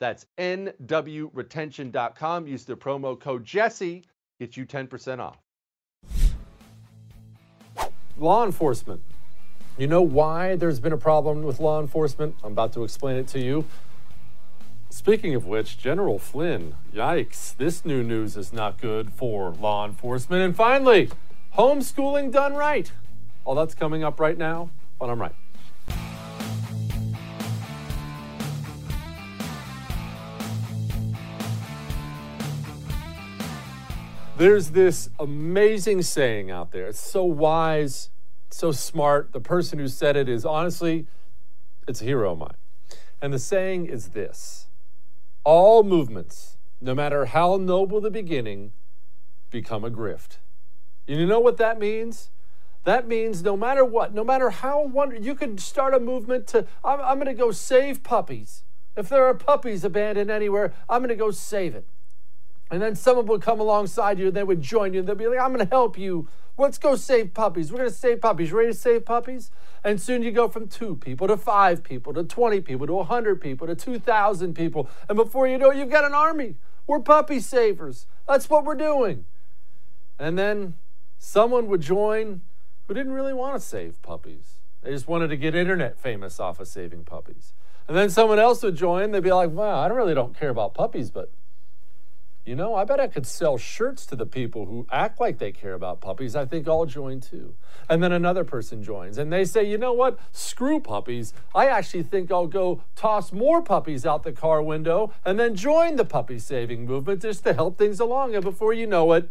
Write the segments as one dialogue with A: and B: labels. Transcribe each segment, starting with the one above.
A: That's nwretention.com. Use the promo code Jesse, get you 10% off.
B: Law enforcement. You know why there's been a problem with law enforcement? I'm about to explain it to you. Speaking of which, General Flynn, yikes, this new news is not good for law enforcement. And finally, homeschooling done right. All that's coming up right now on I'm Right. There's this amazing saying out there. It's so wise, so smart. The person who said it is honestly, it's a hero of mine. And the saying is this All movements, no matter how noble the beginning, become a grift. And you know what that means? That means no matter what, no matter how wonderful, you could start a movement to, I'm, I'm going to go save puppies. If there are puppies abandoned anywhere, I'm going to go save it. And then someone would come alongside you and they would join you and they'll be like, I'm going to help you. Let's go save puppies. We're going to save puppies. You ready to save puppies? And soon you go from two people to five people to 20 people to 100 people to 2,000 people. And before you know it, you've got an army. We're puppy savers. That's what we're doing. And then someone would join who didn't really want to save puppies. They just wanted to get internet famous off of saving puppies. And then someone else would join. They'd be like, wow, I really don't care about puppies, but you know, I bet I could sell shirts to the people who act like they care about puppies. I think I'll join too. And then another person joins and they say, you know what? Screw puppies. I actually think I'll go toss more puppies out the car window and then join the puppy saving movement just to help things along. And before you know it,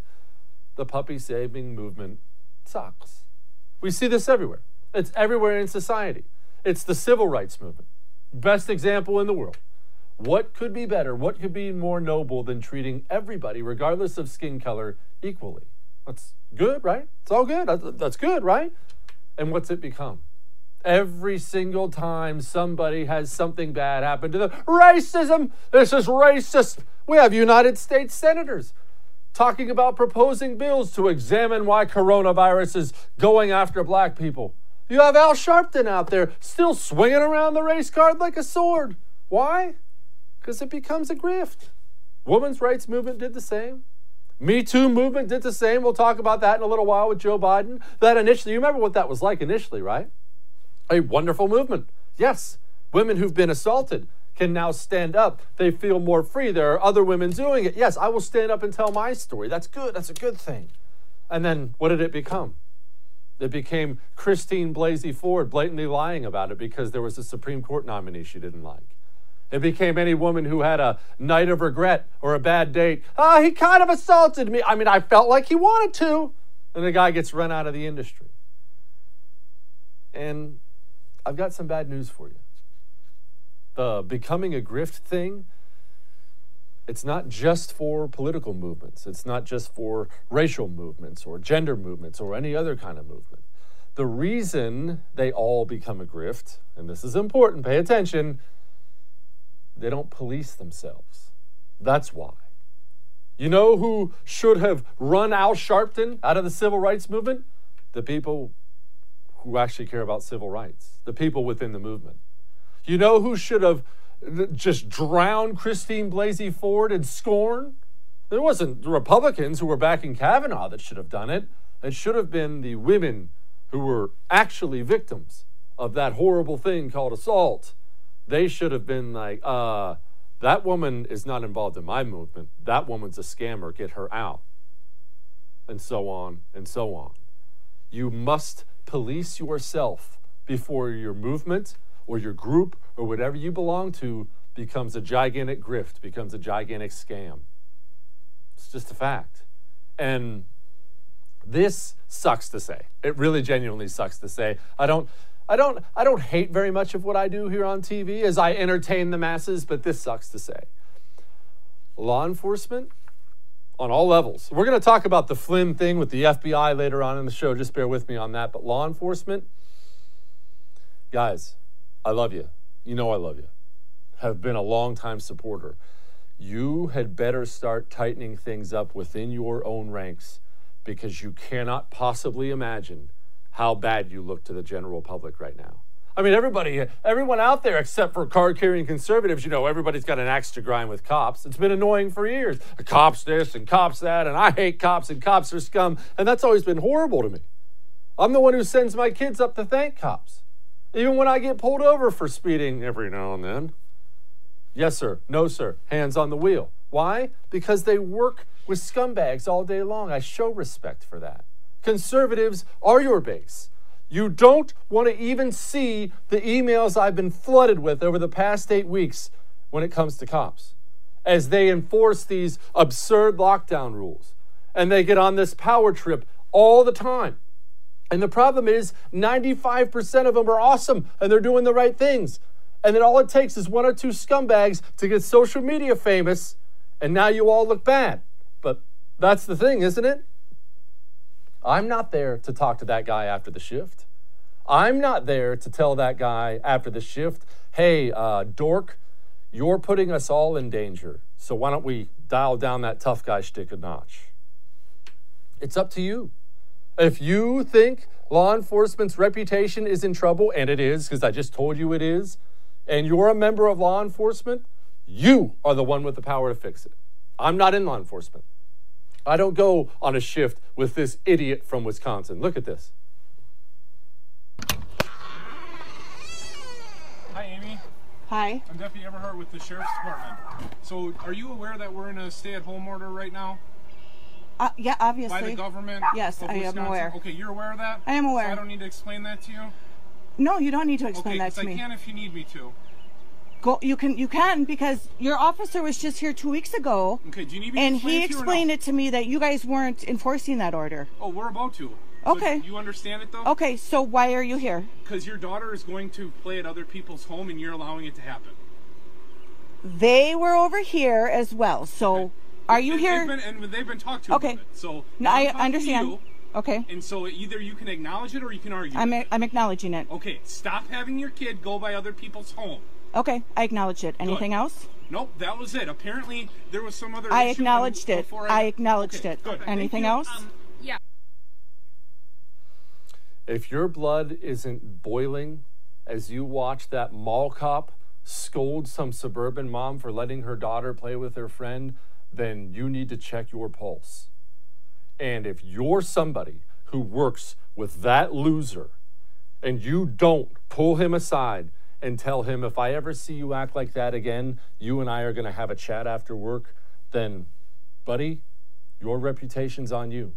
B: the puppy saving movement sucks. We see this everywhere. It's everywhere in society. It's the civil rights movement. Best example in the world. What could be better? What could be more noble than treating everybody, regardless of skin color, equally? That's good, right? It's all good. That's good, right? And what's it become? Every single time somebody has something bad happen to them, racism, this is racist. We have United States senators talking about proposing bills to examine why coronavirus is going after black people. You have Al Sharpton out there still swinging around the race card like a sword. Why? Because it becomes a grift. Women's rights movement did the same. Me Too movement did the same. We'll talk about that in a little while with Joe Biden. That initially, you remember what that was like initially, right? A wonderful movement. Yes, women who've been assaulted can now stand up. They feel more free. There are other women doing it. Yes, I will stand up and tell my story. That's good. That's a good thing. And then what did it become? It became Christine Blasey Ford blatantly lying about it because there was a Supreme Court nominee she didn't like. It became any woman who had a night of regret or a bad date. Ah, oh, he kind of assaulted me. I mean, I felt like he wanted to. And the guy gets run out of the industry. And I've got some bad news for you. The becoming a grift thing, it's not just for political movements. It's not just for racial movements or gender movements or any other kind of movement. The reason they all become a grift, and this is important, pay attention, they don't police themselves. That's why. You know who should have run Al Sharpton out of the civil rights movement? The people who actually care about civil rights, the people within the movement. You know who should have just drowned Christine Blasey Ford in scorn? It wasn't the Republicans who were backing Kavanaugh that should have done it. It should have been the women who were actually victims of that horrible thing called assault they should have been like, uh, that woman is not involved in my movement. That woman's a scammer. Get her out. And so on and so on. You must police yourself before your movement or your group or whatever you belong to becomes a gigantic grift, becomes a gigantic scam. It's just a fact. And this sucks to say. It really genuinely sucks to say. I don't I don't I don't hate very much of what I do here on TV as I entertain the masses, but this sucks to say. Law enforcement on all levels. We're going to talk about the Flynn thing with the FBI later on in the show. Just bear with me on that. But law enforcement, guys, I love you. You know I love you. Have been a long time supporter. You had better start tightening things up within your own ranks because you cannot possibly imagine how bad you look to the general public right now. I mean, everybody, everyone out there except for card carrying conservatives, you know, everybody's got an axe to grind with cops. It's been annoying for years. Cops this and cops that, and I hate cops and cops are scum. And that's always been horrible to me. I'm the one who sends my kids up to thank cops, even when I get pulled over for speeding every now and then. Yes, sir. No, sir. Hands on the wheel. Why? Because they work with scumbags all day long. I show respect for that conservatives are your base. You don't want to even see the emails I've been flooded with over the past eight weeks when it comes to cops as they enforce these absurd lockdown rules. And they get on this power trip all the time. And the problem is 95% of them are awesome and they're doing the right things. And then all it takes is one or two scumbags to get social media famous, and now you all look bad. But that's the thing, isn't it? I'm not there to talk to that guy after the shift. I'm not there to tell that guy after the shift, hey, uh, dork, You're putting us all in danger. So why don't we dial down that tough guy shtick a notch? It's up to you. If you think law enforcement's reputation is in trouble, and it is, because I just told you it is, and you're a member of law enforcement, you are the one with the power to fix it. I'm not in law enforcement. I don't go on a shift with this idiot from Wisconsin. Look at this.
C: Hi, Amy.
D: Hi.
C: I'm Deputy Everhart with the Sheriff's Department. So, are you aware that we're in a stay-at-home order right now
D: Uh, yeah, obviously.
C: by the government?
D: Yes,
C: of
D: I am aware.
C: Okay, you're aware of that?
D: I am aware.
C: So I don't need to explain that to you.
D: No, you don't need to explain
C: okay,
D: that to
C: I
D: me.
C: can if you need me to.
D: Go. You can. You can because your officer was just here two weeks ago,
C: Okay, do you need me
D: and he
C: it to you or
D: explained
C: no?
D: it to me that you guys weren't enforcing that order.
C: Oh, we're about to. So
D: Okay.
C: you understand it though?
D: Okay, so why are you here?
C: Because your daughter is going to play at other people's home, and you're allowing it to happen.
D: They were over here as well. So, are you
C: and
D: here?
C: They've been, and they've been talked to.
D: Okay.
C: It. So
D: No,
C: now
D: I
C: I'm talking to
D: understand.
C: you,
D: Okay,
C: and so either you can acknowledge it or you can argue.
D: I'm
C: it.
D: I'm acknowledging it.
C: Okay, stop having your kid go by other people's home.
D: Okay, I acknowledged it. Anything else?
C: Nope, that was it. Apparently, there was some other.
D: I
C: issue
D: acknowledged it.
C: before
D: I acknowledged
C: Okay,
D: it.
C: Good.
D: Anything else?
E: Um, yeah.
B: If your blood isn't boiling as you watch that mall cop scold some suburban mom for letting her daughter play with her friend, then you need to check your pulse. And if you're somebody who works with that loser and you don't pull him aside and tell him, if I ever see you act like that again, you and I are going to have a chat after work, then, buddy, your reputation's on you.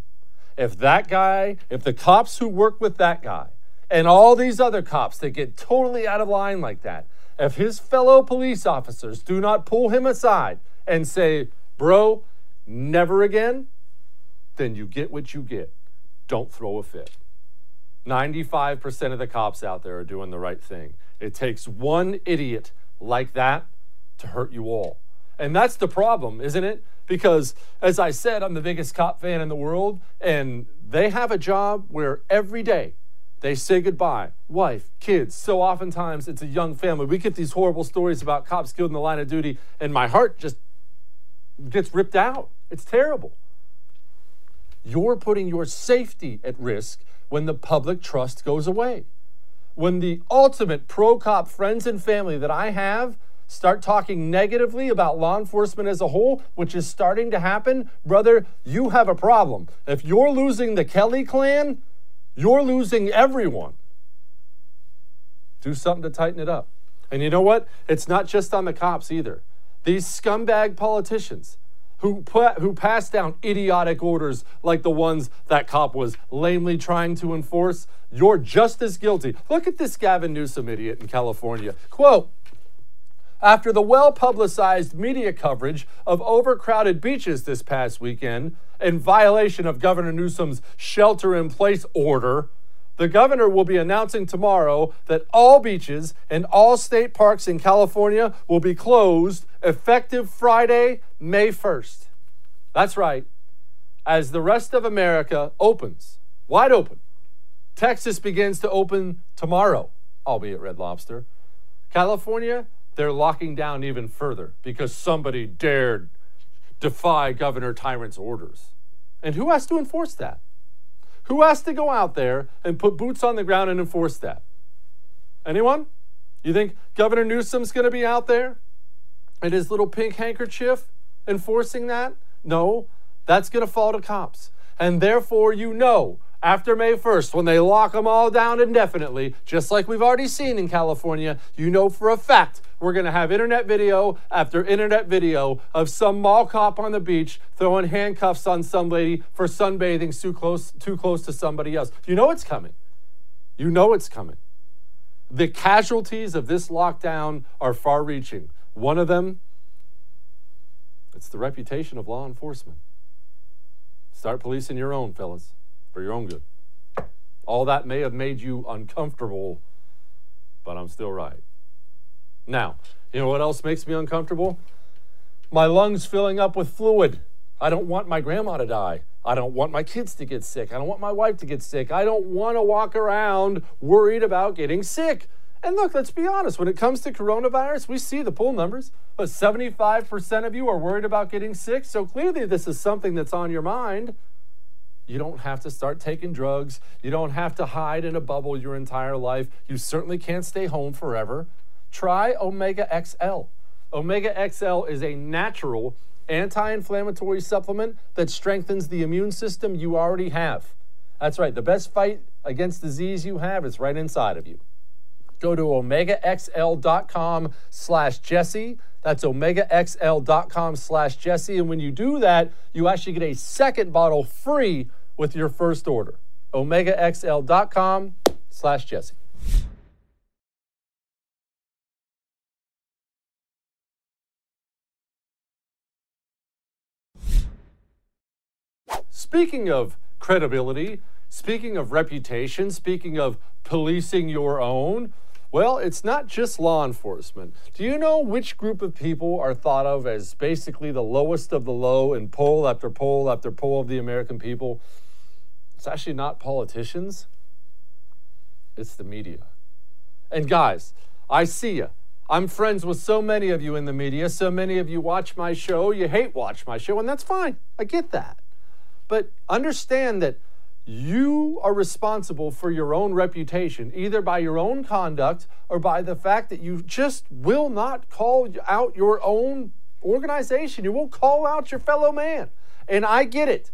B: If that guy, if the cops who work with that guy, and all these other cops that get totally out of line like that, if his fellow police officers do not pull him aside and say, bro, never again, then you get what you get. Don't throw a fit. 95% of the cops out there are doing the right thing. It takes one idiot like that to hurt you all. And that's the problem, isn't it? Because, as I said, I'm the biggest cop fan in the world, and they have a job where every day they say goodbye, wife, kids. So oftentimes it's a young family. We get these horrible stories about cops killed in the line of duty, and my heart just gets ripped out. It's terrible. You're putting your safety at risk when the public trust goes away. When the ultimate pro cop friends and family that I have start talking negatively about law enforcement as a whole, which is starting to happen, brother, you have a problem. If you're losing the Kelly clan, you're losing everyone. Do something to tighten it up. And you know what? It's not just on the cops either. These scumbag politicians who who pass down idiotic orders like the ones that cop was lamely trying to enforce, you're just as guilty. Look at this Gavin Newsom idiot in California. Quote, after the well publicized media coverage of overcrowded beaches this past weekend, in violation of Governor Newsom's shelter in place order, the governor will be announcing tomorrow that all beaches and all state parks in California will be closed effective Friday, May 1st. That's right. As the rest of America opens, wide open, Texas begins to open tomorrow, albeit Red Lobster. California, they're locking down even further because somebody dared defy Governor Tyrant's orders. And who has to enforce that? Who has to go out there and put boots on the ground and enforce that? Anyone? You think Governor Newsom's going to be out there in his little pink handkerchief enforcing that? No, that's going to fall to cops. And therefore, you know, after May 1st, when they lock them all down indefinitely, just like we've already seen in California, you know for a fact we're going to have internet video after internet video of some mall cop on the beach throwing handcuffs on some lady for sunbathing too close, too close to somebody else. You know it's coming. You know it's coming. The casualties of this lockdown are far reaching. One of them, it's the reputation of law enforcement. Start policing your own, fellas, for your own good. All that may have made you uncomfortable, but I'm still right. Now, you know what else makes me uncomfortable? My lungs filling up with fluid. I don't want my grandma to die. I don't want my kids to get sick. I don't want my wife to get sick. I don't want to walk around worried about getting sick. And look, let's be honest, when it comes to coronavirus, we see the poll numbers. But 75% of you are worried about getting sick. So clearly, this is something that's on your mind. You don't have to start taking drugs. You don't have to hide in a bubble your entire life. You certainly can't stay home forever. Try Omega XL. Omega XL is a natural anti inflammatory supplement that strengthens the immune system you already have. That's right, the best fight against disease you have is right inside of you. Go to omegaxl.com slash Jesse. That's omegaxl.com slash Jesse. And when you do that, you actually get a second bottle free with your first order. omegaxl.com slash Jesse. Speaking of credibility, speaking of reputation, speaking of policing your own, well, it's not just law enforcement. Do you know which group of people are thought of as basically the lowest of the low in poll after poll after poll of the American people? It's actually not politicians, it's the media. And guys, I see you. I'm friends with so many of you in the media. So many of you watch my show. You hate watch my show, and that's fine. I get that. But understand that you are responsible for your own reputation, either by your own conduct or by the fact that you just will not call out your own organization. You won't call out your fellow man. And I get it.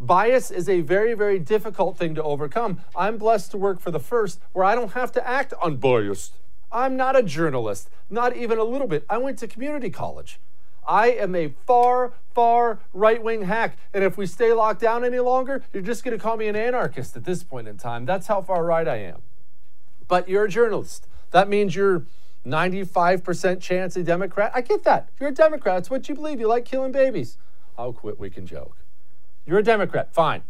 B: Bias is a very, very difficult thing to overcome. I'm blessed to work for the first where I don't have to act unbiased. I'm not a journalist, not even a little bit. I went to community college. I am a far, far right wing hack. And if we stay locked down any longer, you're just going to call me an anarchist at this point in time. That's how far right I am. But you're a journalist. That means you're 95% chance a Democrat. I get that. You're a Democrat. It's what you believe. You like killing babies. I'll quit. We can joke. You're a Democrat. Fine.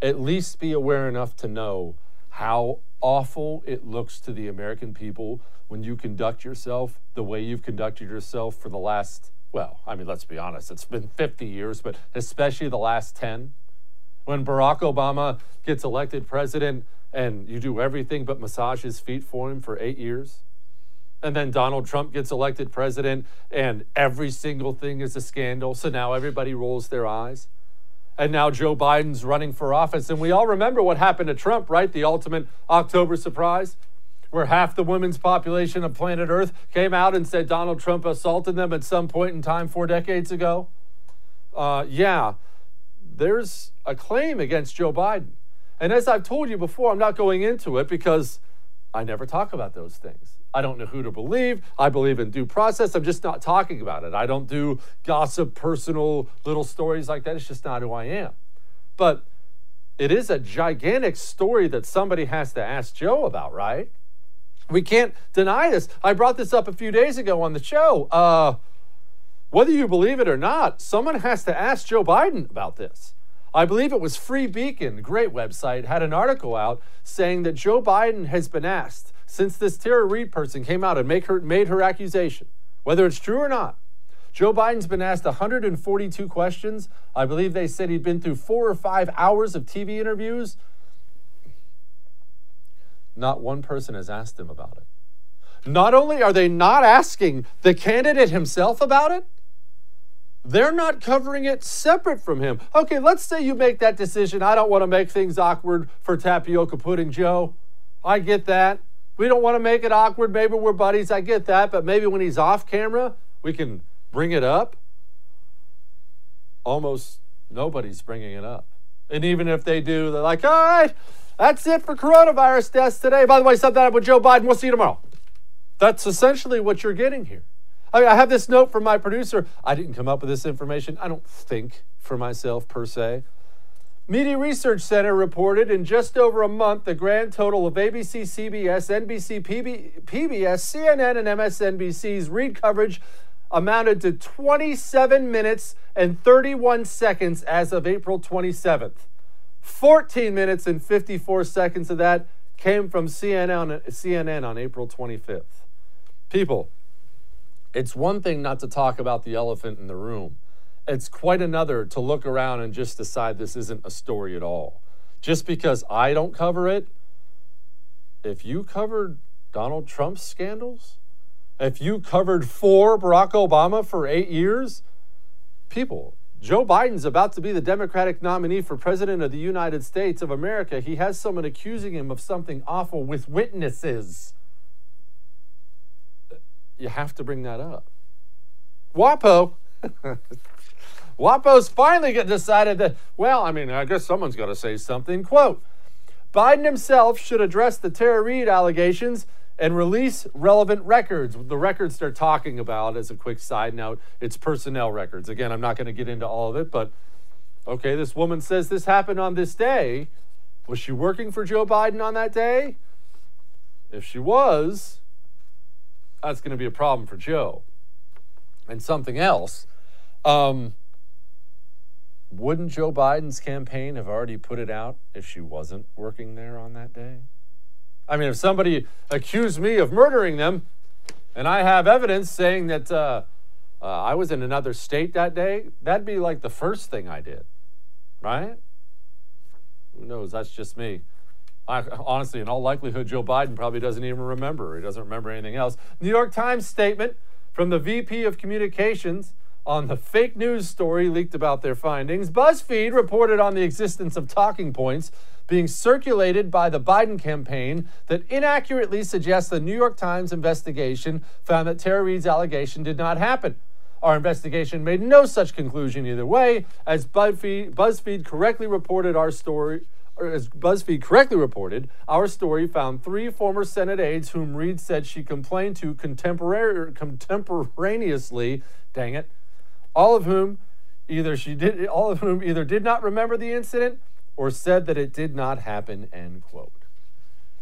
B: At least be aware enough to know how awful it looks to the American people when you conduct yourself the way you've conducted yourself for the last, well, I mean, let's be honest, it's been 50 years, but especially the last 10. When Barack Obama gets elected president and you do everything but massage his feet for him for eight years. And then Donald Trump gets elected president and every single thing is a scandal. So now everybody rolls their eyes. And now Joe Biden's running for office. And we all remember what happened to Trump, right? The ultimate October surprise where half the women's population of planet Earth came out and said Donald Trump assaulted them at some point in time four decades ago? Uh, yeah, there's a claim against Joe Biden. And as I've told you before, I'm not going into it because I never talk about those things. I don't know who to believe. I believe in due process. I'm just not talking about it. I don't do gossip, personal little stories like that. It's just not who I am. But it is a gigantic story that somebody has to ask Joe about, right? We can't deny this. I brought this up a few days ago on the show. Uh, whether you believe it or not, someone has to ask Joe Biden about this. I believe it was Free Beacon, great website, had an article out saying that Joe Biden has been asked since this Tara Reade person came out and make her, made her accusation, whether it's true or not. Joe Biden's been asked 142 questions. I believe they said he'd been through four or five hours of TV interviews. Not one person has asked him about it. Not only are they not asking the candidate himself about it, they're not covering it separate from him. Okay, let's say you make that decision. I don't want to make things awkward for Tapioca Pudding Joe. I get that. We don't want to make it awkward. Maybe we're buddies. I get that. But maybe when he's off camera, we can bring it up. Almost nobody's bringing it up. And even if they do, they're like, all right, that's it for coronavirus deaths today. By the way, something up with Joe Biden. We'll see you tomorrow. That's essentially what you're getting here. I, mean, I have this note from my producer. I didn't come up with this information. I don't think for myself per se. Media Research Center reported in just over a month the grand total of ABC, CBS, NBC, PB, PBS, CNN, and MSNBC's Reade coverage amounted to 27 minutes and 31 seconds as of April 27th. 14 minutes and 54 seconds of that came from CNN, CNN on April 25th. People, it's one thing not to talk about the elephant in the room. It's quite another to look around and just decide this isn't a story at all. Just because I don't cover it, if you covered Donald Trump's scandals? If you covered for Barack Obama for eight years, people, Joe Biden's about to be the Democratic nominee for President of the United States of America. He has someone accusing him of something awful with witnesses. You have to bring that up. WAPO. WAPO's finally get decided that, well, I mean, I guess someone's got to say something. Quote Biden himself should address the Tara Reade allegations and release relevant records. The records they're talking about, as a quick side note, it's personnel records. Again, I'm not going to get into all of it, but okay, this woman says this happened on this day. Was she working for Joe Biden on that day? If she was, that's going to be a problem for Joe. And something else. Um, wouldn't Joe Biden's campaign have already put it out if she wasn't working there on that day? I mean, if somebody accused me of murdering them and I have evidence saying that uh, uh, I was in another state that day, that'd be like the first thing I did, right? Who knows? That's just me. I, honestly, in all likelihood, Joe Biden probably doesn't even remember. He doesn't remember anything else. New York Times statement from the VP of Communications on the fake news story leaked about their findings. BuzzFeed reported on the existence of talking points being circulated by the Biden campaign that inaccurately suggests the New York Times investigation found that Tara Reade's allegation did not happen. Our investigation made no such conclusion either way, as BuzzFeed, BuzzFeed correctly reported our story. As BuzzFeed correctly reported, our story found three former Senate aides whom Reade said she complained to contemporaneously, dang it, all of whom either she did all of whom either did not remember the incident or said that it did not happen, end quote.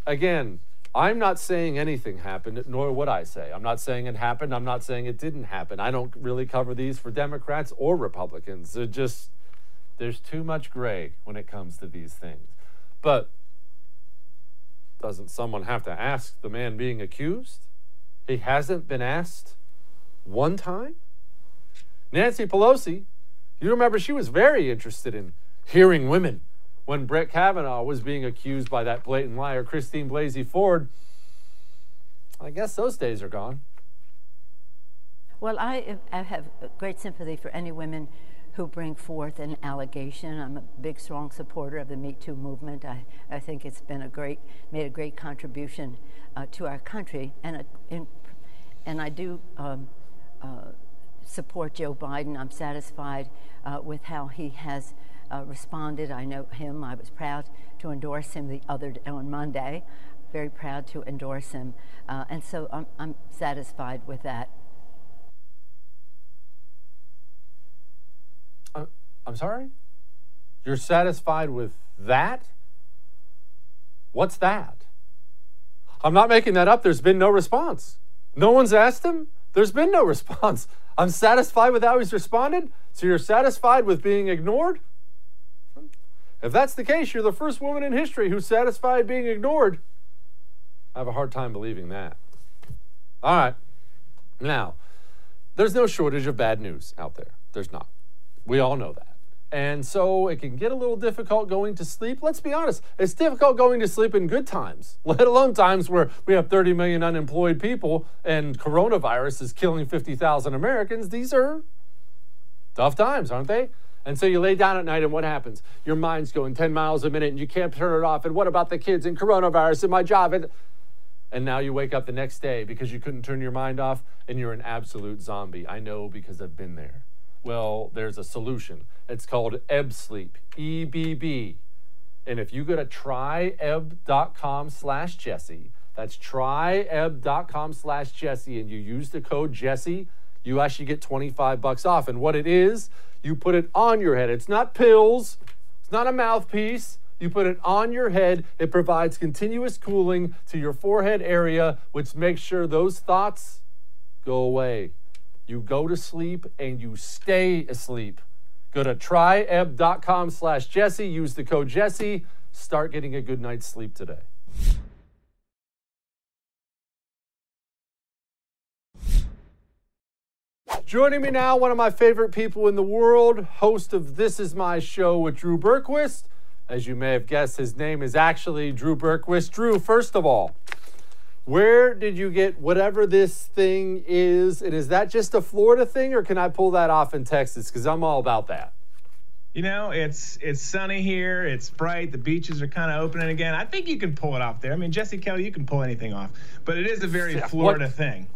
B: Again, I'm not saying anything happened, nor would I say. I'm not saying it happened. I'm not saying it didn't happen. I don't really cover these for Democrats or Republicans. It just, there's too much gray when it comes to these things. But doesn't someone have to ask the man being accused? He hasn't been asked one time? Nancy Pelosi, you remember she was very interested in hearing women when Brett Kavanaugh was being accused by that blatant liar, Christine Blasey Ford. I guess those days are gone.
E: Well, I, I have great sympathy for any women who bring forth an allegation. I'm a big, strong supporter of the Me Too movement. I, I think it's been a great, made a great contribution uh, to our country, and uh, in, and I do um, uh, support Joe Biden. I'm satisfied uh, with how he has uh, responded. I know him. I was proud to endorse him the other day, on Monday. Very proud to endorse him, uh, and so I'm, I'm satisfied with that.
B: Uh, I'm sorry. You're satisfied with that? What's that? I'm not making that up. There's been no response. No one's asked him. There's been no response. I'm satisfied with how he's responded. So you're satisfied with being ignored? If that's the case, you're the first woman in history who's satisfied being ignored. I have a hard time believing that. All right. Now, there's no shortage of bad news out there. There's not. We all know that. And so it can get a little difficult going to sleep. Let's be honest, it's difficult going to sleep in good times, let alone times where we have 30 million unemployed people and coronavirus is killing 50,000 Americans. These are tough times, aren't they? And so you lay down at night, and what happens? Your mind's going 10 miles a minute, and you can't turn it off. And what about the kids and coronavirus and my job? And, and now you wake up the next day because you couldn't turn your mind off, and you're an absolute zombie. I know because I've been there. Well, there's a solution. It's called Ebb Sleep, E B B. And if you go to tryebb.com slash Jesse, that's tryebb.com slash Jesse, and you use the code Jesse, you actually get 25 bucks off. And what it is, you put it on your head. It's not pills, it's not a mouthpiece. You put it on your head. It provides continuous cooling to your forehead area, which makes sure those thoughts go away. You go to sleep and you stay asleep. Go to tryebb.com slash Jesse. Use the code Jesse. Start getting a good night's sleep today. Joining me now, one of my favorite people in the world, host of This Is My Show with Drew Berquist. As you may have guessed, his name is actually Drew Berquist. Drew, first of all, Where did you get whatever this thing is? And is that just a Florida thing, or can I pull that off in Texas? Because I'm all about that.
F: You know, it's it's sunny here. It's bright. The beaches are kind of opening again. I think you can pull it off there. I mean, Jesse Kelly, you can pull anything off, but it is a very Florida
B: what-
F: thing.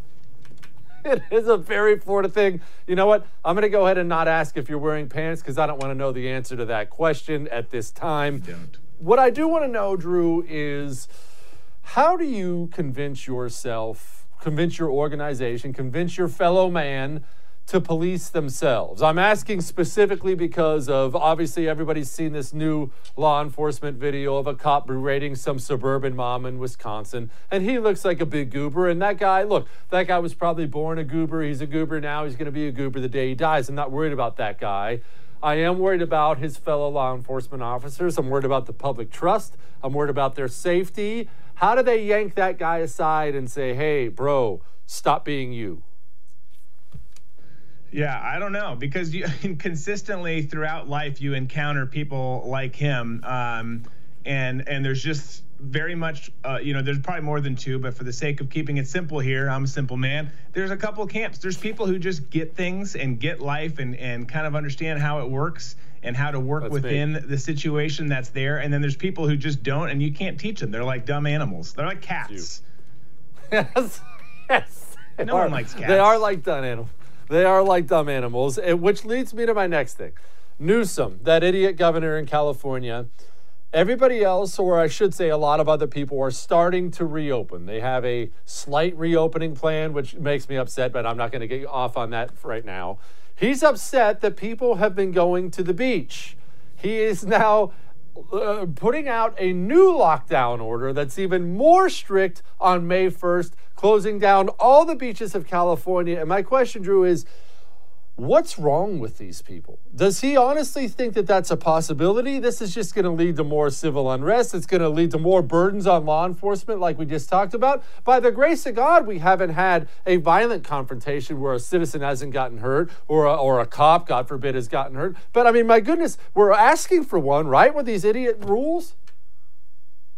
B: It is a very Florida thing. You know what? I'm going to go ahead and not ask if you're wearing pants because I don't want to know the answer to that question at this time.
F: Don't.
B: What I do want to know, Drew, is how do you convince yourself, convince your organization, convince your fellow man to police themselves? I'm asking specifically because of obviously everybody's seen this new law enforcement video of a cop berating some suburban mom in Wisconsin, and he looks like a big goober. And that guy, look, that guy was probably born a goober. He's a goober now. He's going to be a goober the day he dies. I'm not worried about that guy. I am worried about his fellow law enforcement officers. I'm worried about the public trust. I'm worried about their safety. How do they yank that guy aside and say, hey, bro, stop being you?
F: Yeah, I don't know because you consistently throughout life you encounter people like him, um, and and there's just very much uh, you know there's probably more than two, but for the sake of keeping it simple here, I'm a simple man. There's a couple camps. There's people who just get things and get life and and kind of understand how it works and how to work
B: That's me.
F: within the situation that's there. And then there's people who just don't, and you can't teach them. They're like dumb animals. They're like cats.
B: Yes, yes. They
F: No one
B: are-
F: likes
B: They are like dumb animals. They are like dumb animals, which leads me to my next thing. Newsom, that idiot governor in California, everybody else, or I should say a lot of other people, are starting to reopen. They have a slight reopening plan, which makes me upset, but I'm not going to get off on that right now. He's upset that people have been going to the beach. He is now uh, putting out a new lockdown order that's even more strict on May 1st, closing down all the beaches of California. And my question, Drew, is what's wrong with these people? Does he honestly think that that's a possibility? This is just going to lead to more civil unrest. It's going to lead to more burdens on law enforcement, like we just talked about. By the grace of God, we haven't had a violent confrontation where a citizen hasn't gotten hurt or a, or a cop, God forbid, has gotten hurt. But I mean, my goodness, we're asking for one, right? With these idiot rules?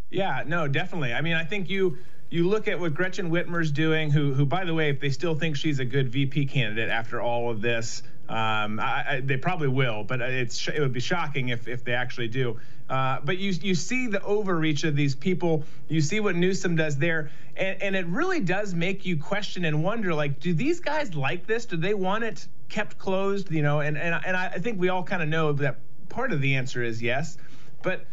F: Yeah, no, definitely. I mean, I think you you look at what Gretchen Whitmer's doing, who who by the way, if they still think she's a good VP candidate after all of this, um, I, I, they probably will, but it's it would be shocking if if they actually do. Uh, but you you see the overreach of these people. You see what Newsom does there, and, and it really does make you question and wonder: like, do these guys like this? Do they want it kept closed? You know, and and and I I think we all kind of know that part of the answer is yes, but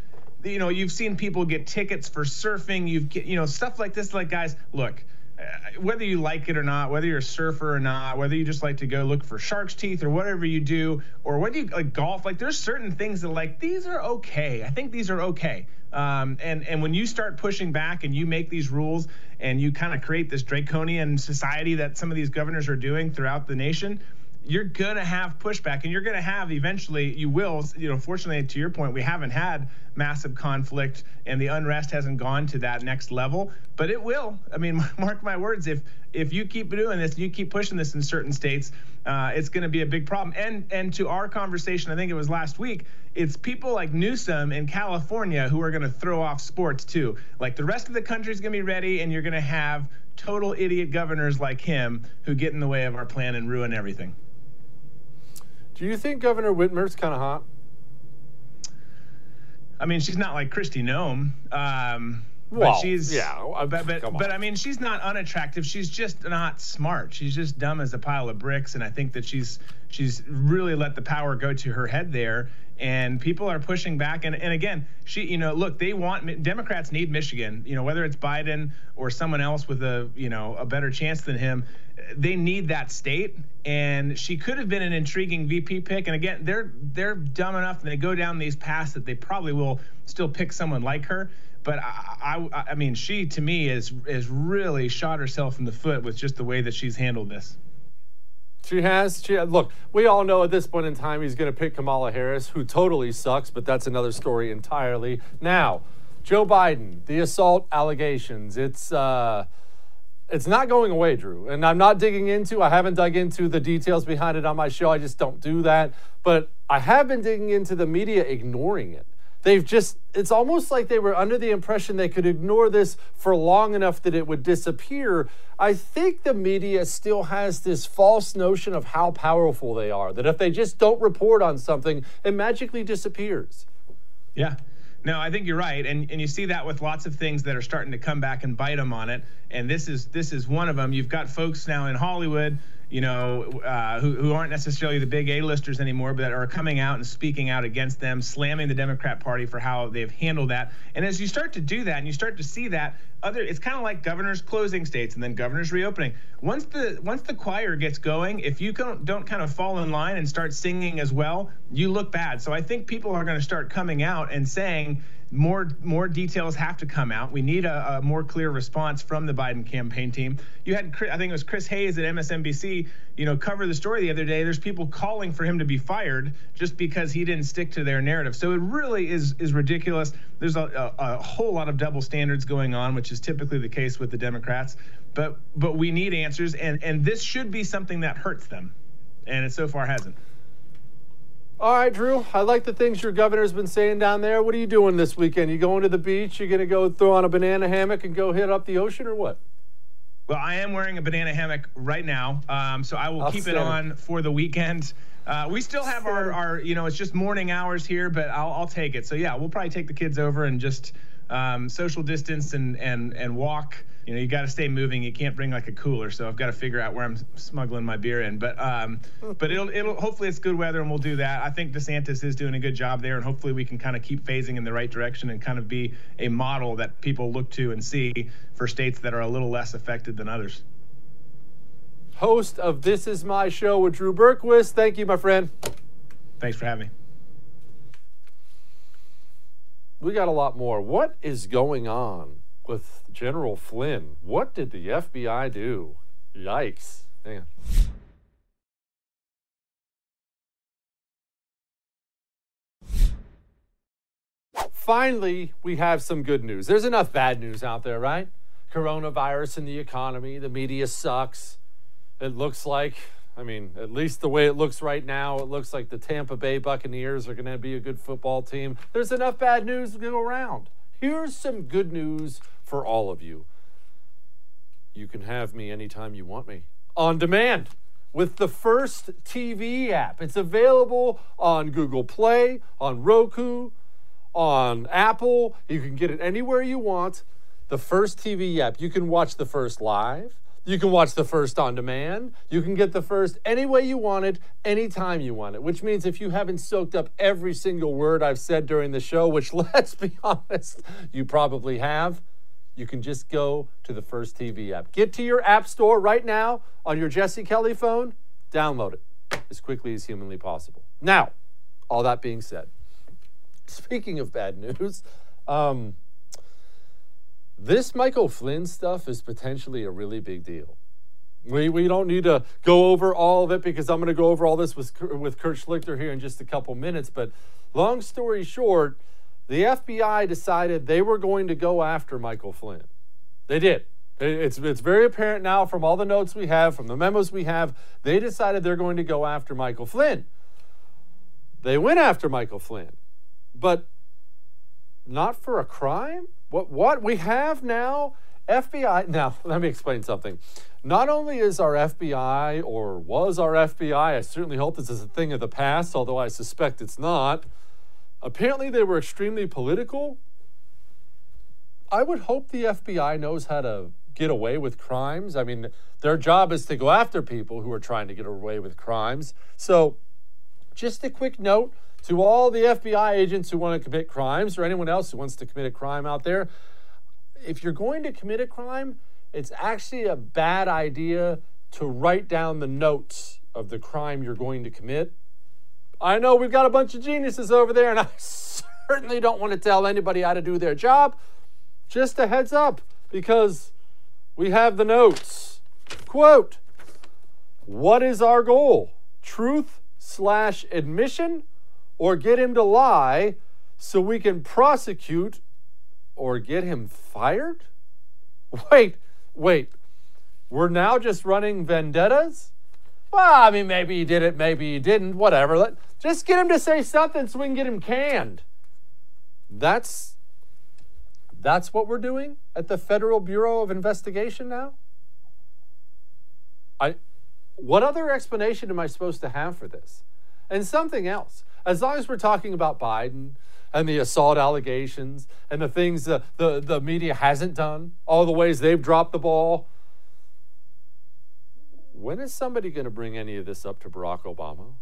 F: you know you've seen people get tickets for surfing you've get you know stuff like this like guys look uh, whether you like it or not whether you're a surfer or not whether you just like to go look for shark's teeth or whatever you do or whether you like golf like there's certain things that like these are okay. I think these are okay. Um, and and when you start pushing back and you make these rules and you kind of create this draconian society that some of these governors are doing throughout the nation you're to have pushback and you're to have eventually you will you know fortunately to your point we haven't had massive conflict and the unrest hasn't gone to that next level but it will. I mean mark my words if if you keep doing this you keep pushing this in certain states uh, it's going to be a big problem. And and to our conversation i think it was last week it's people like newsom in california who are going to throw off sports too. Like the rest of the country's going to be ready and you're going to have total idiot governors like him who get in the way of our plan and ruin everything
B: Do you think Governor Whitmer's kind of hot?
F: I mean, she's not like Kristi Noem, um,
B: Well,
F: but she's
B: yeah, uh,
F: But but, but. I mean, she's not unattractive. She's just not smart. She's just dumb as a pile of bricks. And I think that she's she's really let the power go to her head there. And people are pushing back. And and again, she you know look, they want Democrats need Michigan. You know whether it's Biden or someone else with a you know a better chance than him. They need that state, and she could have been an intriguing VP pick. And again, they're they're dumb enough, and they go down these paths that they probably will still pick someone like her. But I, I, I mean, she to me is is really shot herself in the foot with just the way that she's handled this.
B: She has. She look. We all know at this point in time he's going to pick Kamala Harris, who totally sucks, but that's another story entirely. Now, Joe Biden, the assault allegations. It's uh, it's not going away, Drew. And I'm not digging into. I haven't dug into the details behind it on my show. I just don't do that. But I have been digging into the media ignoring it. They've just it's almost like they were under the impression they could ignore this for long enough that it would disappear i think the media still has this false notion of how powerful they are that if they just don't report on something it magically disappears
F: Yeah. No, I think you're right, and and you see that with lots of things that are starting to come back and bite them on it. And this is this is one of them. You've got folks now in Hollywood, you know, uh, who who aren't necessarily the big A-listers anymore, but are coming out and speaking out against them, slamming the Democrat Party for how they've handled that. And as you start to do that, and you start to see that, other it's kind of like governors closing states and then governors reopening. Once the once the choir gets going, if you don't don't kind of fall in line and start singing as well, you look bad. So I think people are going to start coming out and saying more more details have to come out. We need a, a, more clear response from the Biden campaign team. You had I think it was Chris Hayes at MSNBC, you know, cover the story the other day. There's people calling for him to be fired just because he didn't stick to their narrative. So it really is is ridiculous. There's a, a, a whole lot of double standards going on, which is typically the case with the Democrats. But but we need answers, and and this should be something that hurts them, and it so far hasn't.
B: All right, Drew. I like the things your governor's been saying down there. What are you doing this weekend? You going to the beach? You gonna go throw on a banana hammock and go hit up the ocean, or what?
F: Well, I am wearing a banana hammock right now, um, so I will keep it on for the weekend. Uh, we still have our, our, you know, it's just morning hours here, but I'll, I'll take it. So yeah, we'll probably take the kids over and just um, social distance and and and walk you know, you got to stay moving. You can't bring like a cooler, so I've got to figure out where I'm smuggling my beer in. But um, but it'll it'll hopefully it's good weather and we'll do that. I think DeSantis is doing a good job there, and hopefully we can kind of keep phasing in the right direction and kind of be a model that people look to and see for states that are a little less affected than others.
B: Host of This Is My Show with Drew Berquist. Thank you, my friend.
F: Thanks for having me.
B: We got a lot more. What is going on with General Flynn. What did the FBI do? Yikes. Man. Finally, we have some good news. There's enough bad news out there, right? Coronavirus and the economy, the media sucks. It looks like, I mean, at least the way it looks right now, it looks like the Tampa Bay Buccaneers are going to be a good football team. There's enough bad news to go around. Here's some good news for all of you. You can have me anytime you want me on demand with the first TV app. It's available on Google Play, on Roku, on Apple. You can get it anywhere you want. The first TV app. You can watch the first live. You can watch the first on demand. You can get the first any way you want it, anytime you want it, which means if you haven't soaked up every single word I've said during the show, which let's be honest, you probably have, you can just go to the First TV app. Get to your app store right now on your Jesse Kelly phone, download it as quickly as humanly possible. Now, all that being said, speaking of bad news, um, this Michael Flynn stuff is potentially a really big deal. We, we don't need to go over all of it because I'm going to go over all this with, with Kurt Schlichter here in just a couple minutes. But long story short, the FBI decided they were going to go after Michael Flynn. They did. It's, it's very apparent now from all the notes we have, from the memos we have, they decided they're going to go after Michael Flynn. They went after Michael Flynn, but not for a crime? What, what we have now, FBI, now let me explain something. Not only is our FBI, or was our FBI, I certainly hope this is a thing of the past, although I suspect it's not Apparently, they were extremely political. I would hope the FBI knows how to get away with crimes. I mean, their job is to go after people who are trying to get away with crimes. So, just a quick note to all the FBI agents who want to commit crimes or anyone else who wants to commit a crime out there if you're going to commit a crime, it's actually a bad idea to write down the notes of the crime you're going to commit I know we've got a bunch of geniuses over there, and I certainly don't want to tell anybody how to do their job. Just a heads up, because we have the notes. Quote What is our goal? Truth slash admission, or get him to lie so we can prosecute or get him fired? Wait, wait. We're now just running vendettas? Well, I mean, maybe he did it, maybe he didn't, whatever. Let, just get him to say something so we can get him canned. That's that's what we're doing at the Federal Bureau of Investigation now? I what other explanation am I supposed to have for this? And something else. As long as we're talking about Biden and the assault allegations and the things the, the, the media hasn't done, all the ways they've dropped the ball, when is somebody going to bring any of this up to Barack Obama?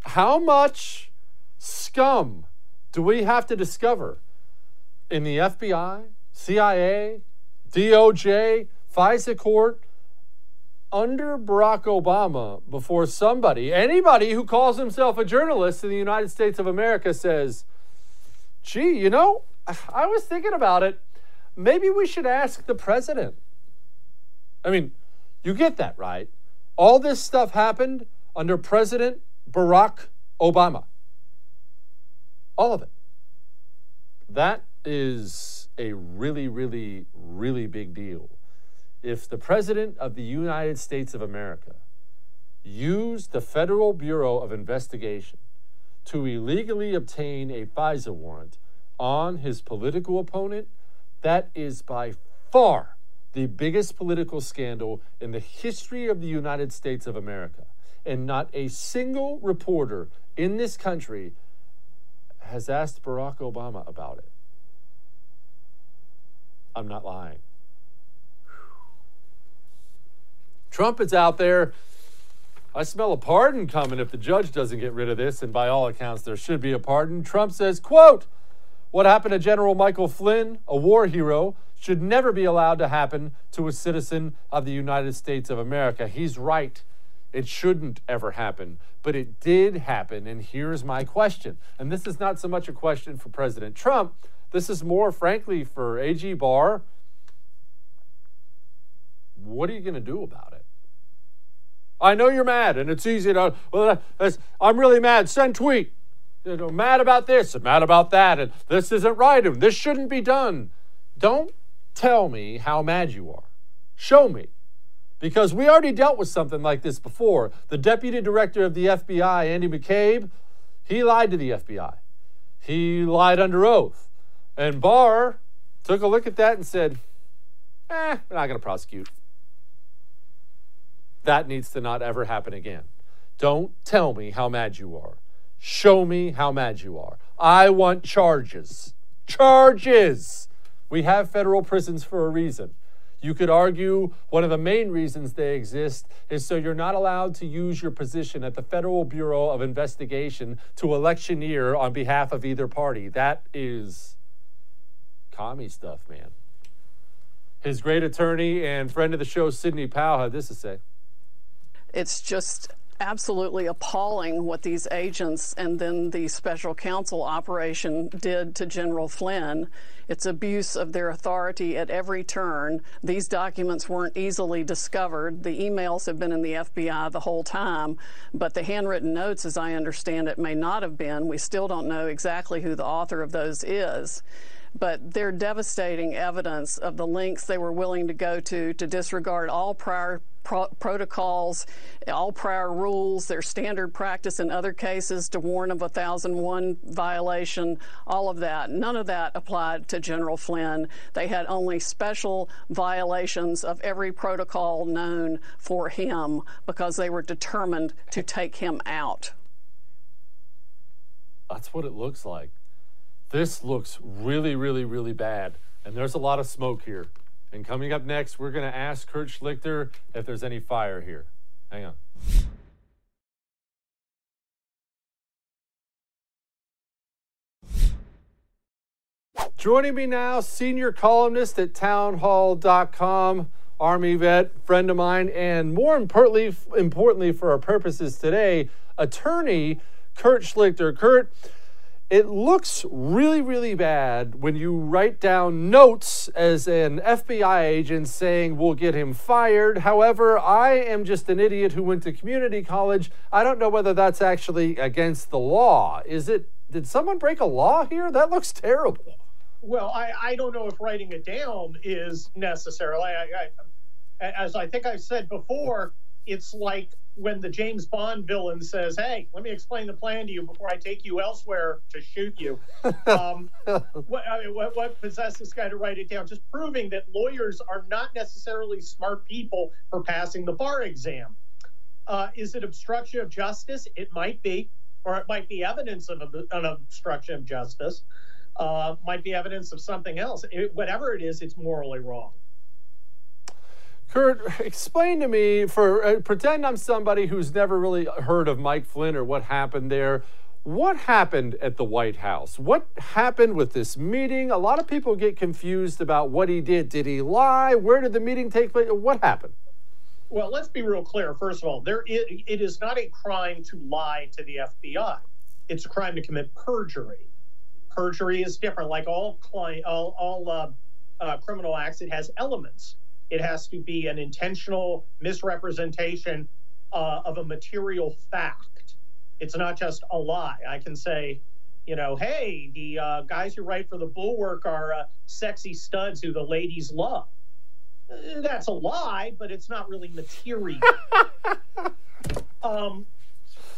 B: How much scum do we have to discover in the FBI, CIA, DOJ, FISA court under Barack Obama before somebody, anybody who calls himself a journalist in the United States of America says, gee, you know, I was thinking about it. Maybe we should ask the president. I mean, you get that, right? All this stuff happened under President Barack Obama. All of it. That is a really, really, really big deal. If the President of the United States of America used the Federal Bureau of Investigation to illegally obtain a FISA warrant on his political opponent, that is by far the biggest political scandal in the history of the United States of America. And not a single reporter in this country has asked Barack Obama about it. I'm not lying. Trump is out there. I smell a pardon coming if the judge doesn't get rid of this, and by all accounts, there should be a pardon. Trump says, quote, what happened to General Michael Flynn, a war hero, should never be allowed to happen to a citizen of the United States of America. He's right. It shouldn't ever happen, but it did happen. And here's my question. And this is not so much a question for President Trump, this is more, frankly, for AG Barr. What are you going to do about it? I know you're mad, and it's easy to, well, I'm really mad. Send tweet. You know, mad about this and mad about that, and this isn't right, and this shouldn't be done. Don't tell me how mad you are. Show me. Because we already dealt with something like this before. The deputy director of the FBI, Andy McCabe, he lied to the FBI. He lied under oath. And Barr took a look at that and said, eh, we're not going to prosecute. That needs to not ever happen again. Don't tell me how mad you are. Show me how mad you are. I want charges. Charges! We have federal prisons for a reason. You could argue one of the main reasons they exist is so you're not allowed to use your position at the Federal Bureau of Investigation to electioneer on behalf of either party. That is commie stuff, man. His great attorney and friend of the show, Sidney Powell, had this to say.
G: It's just absolutely appalling what these agents and then the special counsel operation did to General Flynn. It's abuse of their authority at every turn. These documents weren't easily discovered. The emails have been in the FBI the whole time, but the handwritten notes, as I understand it, may not have been. We still don't know exactly who the author of those is but they're devastating evidence of the lengths they were willing to go to to disregard all prior pro- protocols, all prior rules, their standard practice in other cases to warn of a 1001 violation, all of that. None of that applied to General Flynn. They had only special violations of every protocol known for him because they were determined to take him out.
B: That's what it looks like. This looks really, really, really bad. And there's a lot of smoke here. And coming up next, we're going to ask Kurt Schlichter if there's any fire here. Hang on. Joining me now, senior columnist at townhall.com, Army vet, friend of mine, and more importantly, importantly for our purposes today, attorney Kurt Schlichter. Kurt, it looks really, really bad when you write down notes as an FBI agent saying we'll get him fired. However, I am just an idiot who went to community college. I don't know whether that's actually against the law. Is it? Did someone break a law here? That looks terrible.
H: Well, I, I don't know if writing it down is necessarily. I, I, as I think I've said before, it's like when the James Bond villain says, "Hey, let me explain the plan to you before I take you elsewhere to shoot you." Um, what, I mean, what, what possessed this guy to write it down? Just proving that lawyers are not necessarily smart people for passing the bar exam. Uh, is it obstruction of justice? It might be, or it might be evidence of an obstruction of justice. Uh, might be evidence of something else. It, whatever it is, it's morally wrong.
B: Kurt, explain to me for uh, pretend I'm somebody who's never really heard of Mike Flynn or what happened there. What happened at the White House? What happened with this meeting? A lot of people get confused about what he did. Did he lie? Where did the meeting take place? What happened?
H: Well, let's be real clear. First of all, there is, it is not a crime to lie to the FBI. It's a crime to commit perjury. Perjury is different. Like all all, all uh, uh, criminal acts, it has elements. It has to be an intentional misrepresentation uh, of a material fact. It's not just a lie. I can say, you know, hey, the uh, guys who write for the Bulwark are uh, sexy studs who the ladies love. That's a lie, but it's not really material. um,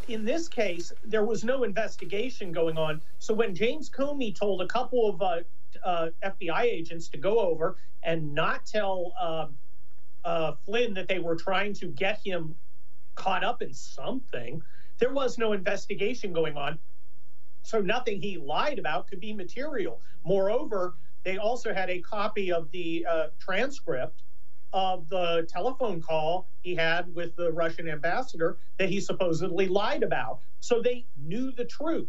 H: in this case, there was no investigation going on. So when James Comey told a couple of uh, uh, FBI agents to go over and not tell uh, uh, Flynn that they were trying to get him caught up in something. There was no investigation going on. So nothing he lied about could be material. Moreover, they also had a copy of the uh, transcript of the telephone call he had with the Russian ambassador that he supposedly lied about. So they knew the truth.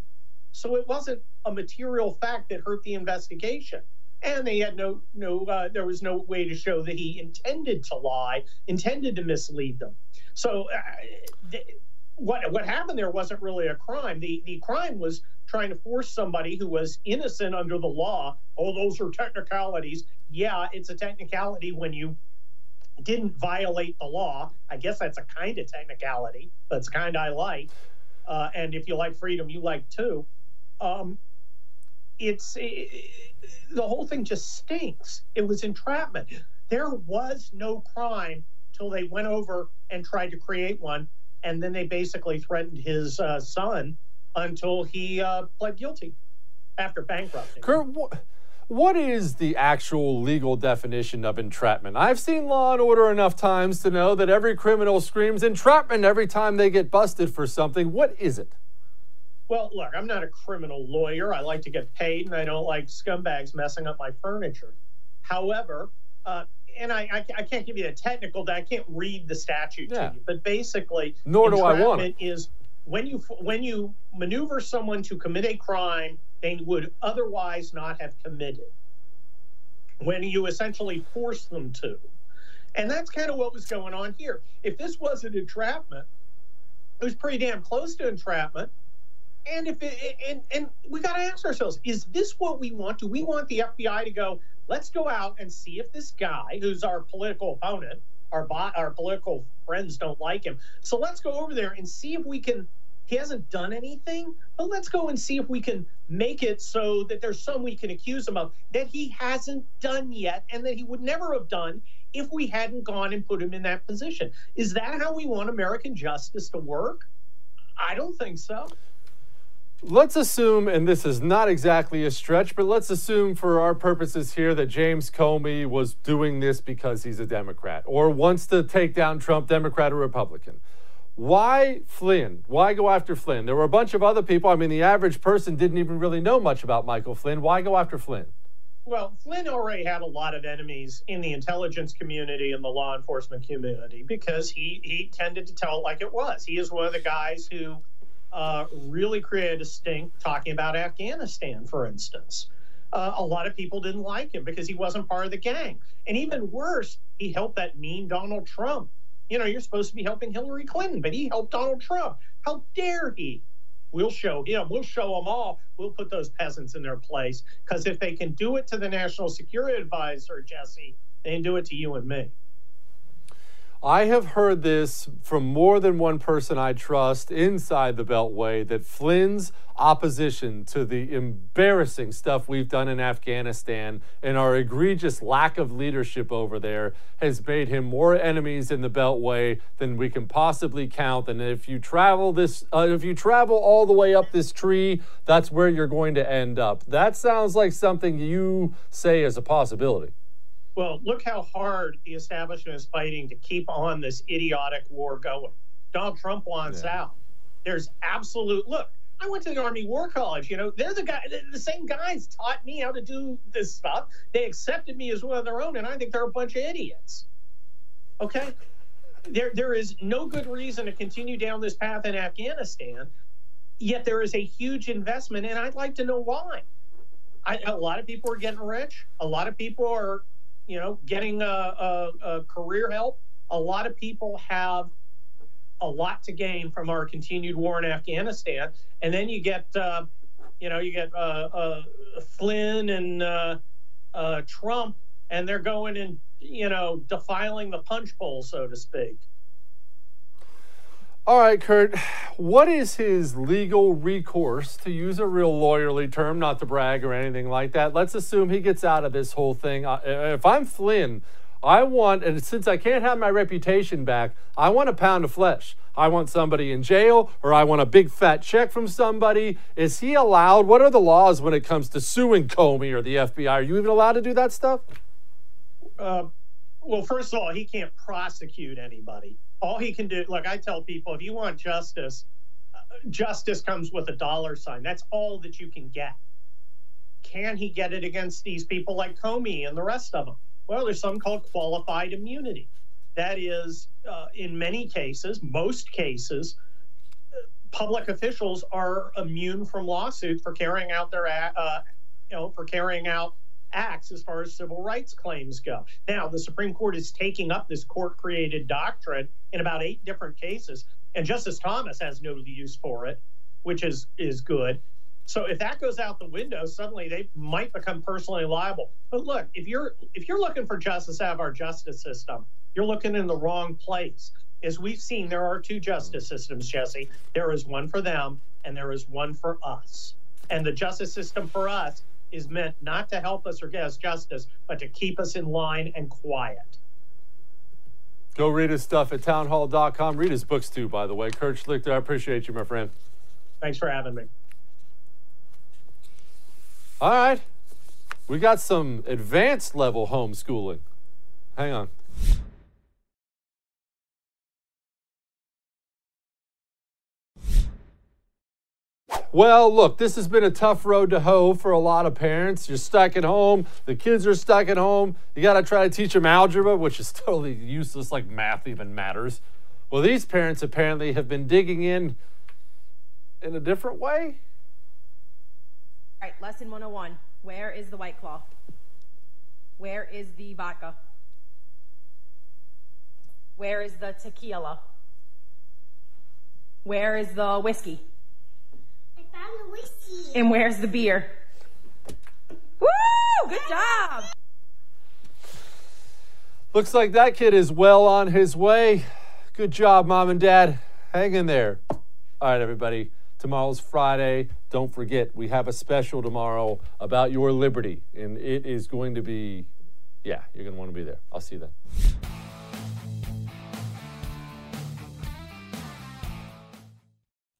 H: So it wasn't a material fact that hurt the investigation. And they had no, no, uh, there was no way to show that he intended to lie, intended to mislead them. So uh, th- what what happened there wasn't really a crime. The the crime was trying to force somebody who was innocent under the law. Oh, those are technicalities. Yeah, it's a technicality when you didn't violate the law. I guess that's a kind of technicality. That's kind I like. Uh, and if you like freedom, you like too um, it's it, the whole thing just stinks. It was entrapment. There was no crime till they went over and tried to create one, and then they basically threatened his uh, son until he uh, pled guilty after bankrupting.
B: Kurt, wh- what is the actual legal definition of entrapment? I've seen Law and Order enough times to know that every criminal screams entrapment every time they get busted for something. What is it?
H: Well, look, I'm not a criminal lawyer. I like to get paid, and I don't like scumbags messing up my furniture. However, uh, and I, I, I, can't give you a technical. I can't read the statute yeah. to you, but basically,
B: nor do I want
H: it. Is when you when you maneuver someone to commit a crime they would otherwise not have committed. When you essentially force them to, and that's kind of what was going on here. If this wasn't entrapment, it was pretty damn close to entrapment and if it, and and we got to ask ourselves: Is this what we want? Do we want the FBI to go? Let's go out and see if this guy, who's our political opponent, our our political friends don't like him. So let's go over there and see if we can. He hasn't done anything, but let's go and see if we can make it so that there's some we can accuse him of that he hasn't done yet, and that he would never have done if we hadn't gone and put him in that position. Is that how we want American justice to work? I don't think so
B: let's assume, and this is not exactly a stretch, but let's assume for our purposes here that James Comey was doing this because he's a Democrat or wants to take down Trump, Democrat or Republican. Why Flynn? Why go after Flynn? There were a bunch of other people. I mean, the average person didn't even really know much about Michael Flynn. Why go after Flynn?
H: Well, Flynn already had a lot of enemies in the intelligence community and the law enforcement community because he, he tended to tell it like it was. He is one of the guys who uh, really created a stink talking about Afghanistan, for instance. Uh, a lot of people didn't like him because he wasn't part of the gang. And even worse, he helped that mean Donald Trump. You know, you're supposed to be helping Hillary Clinton, but he helped Donald Trump. How dare he? We'll show him. We'll show them all. We'll put those peasants in their place. Because if they can do it to the National Security Advisor, Jesse, they can do it to you and me.
B: I have heard this from more than one person I trust inside the Beltway that Flynn's opposition to the embarrassing stuff we've done in Afghanistan and our egregious lack of leadership over there has made him more enemies in the Beltway than we can possibly count. And if you travel this, uh, if you travel all the way up this tree, that's where you're going to end up. That sounds like something you say is a possibility.
H: Well, look how hard the establishment is fighting to keep on this idiotic war going. Donald Trump wants yeah. out. There's absolute look. I went to the Army War College. You know, they're the guy. The same guys taught me how to do this stuff. They accepted me as one of their own, and I think they're a bunch of idiots. Okay, there there is no good reason to continue down this path in Afghanistan. Yet there is a huge investment, and I'd like to know why. I, a lot of people are getting rich. A lot of people are you know, getting a, a, a career help. A lot of people have a lot to gain from our continued war in Afghanistan. And then you get, uh, you know, you get uh, uh, Flynn and uh, uh, Trump, and they're going and, you know, defiling the punch bowl, so to speak.
B: All right, Kurt, what is his legal recourse, to use a real lawyerly term, not to brag or anything like that? Let's assume he gets out of this whole thing. If I'm Flynn, I want, and since I can't have my reputation back, I want a pound of flesh. I want somebody in jail or I want a big fat check from somebody. Is he allowed? What are the laws when it comes to suing Comey or the FBI? Are you even allowed to do that stuff?
H: Uh, well, first of all, he can't prosecute anybody all he can do, like I tell people, if you want justice, uh, justice comes with a dollar sign. That's all that you can get. Can he get it against these people like Comey and the rest of them? Well, there's something called qualified immunity. That is, uh, in many cases, most cases, public officials are immune from lawsuit for carrying out their, uh, you know, for carrying out acts as far as civil rights claims go. Now, the Supreme Court is taking up this court created doctrine in about eight different cases, and Justice Thomas has no use for it, which is, is good. So if that goes out the window, suddenly they might become personally liable. But look, if you're if you're looking for justice out of our justice system, you're looking in the wrong place. As we've seen, there are two justice systems, Jesse. There is one for them, and there is one for us. And the justice system for us is meant not to help us or get us justice, but to keep us in line and quiet.
B: Go read his stuff at townhall.com. Read his books too, by the way. Kurt Schlichter, I appreciate you, my friend.
H: Thanks for having me.
B: All right. We got some advanced level homeschooling. Hang on. Well, look, this has been a tough road to hoe for a lot of parents. You're stuck at home, the kids are stuck at home. You got to try to teach them algebra, which is totally useless, like math even matters. Well, these parents apparently have been digging in in a different way.
I: All right, lesson 101. Where is the White Claw? Where is the vodka? Where is the tequila? Where is the whiskey? And where's the beer? Woo! Good job.
B: Looks like that kid is well on his way. Good job, mom and dad. Hang in there. All right, everybody. Tomorrow's Friday. Don't forget, we have a special tomorrow about your liberty, and it is going to be, yeah, you're going to want to be there. I'll see you then.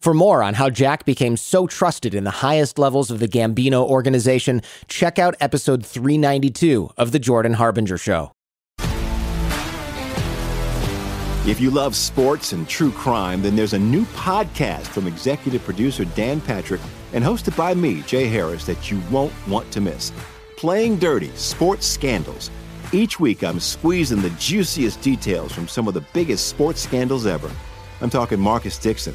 J: For more on how Jack became so trusted in the highest levels of the Gambino organization, check out episode 392 of The Jordan Harbinger Show.
K: If you love sports and true crime, then there's a new podcast from executive producer Dan Patrick and hosted by me, Jay Harris, that you won't want to miss. Playing Dirty Sports Scandals. Each week, I'm squeezing the juiciest details from some of the biggest sports scandals ever. I'm talking Marcus Dixon.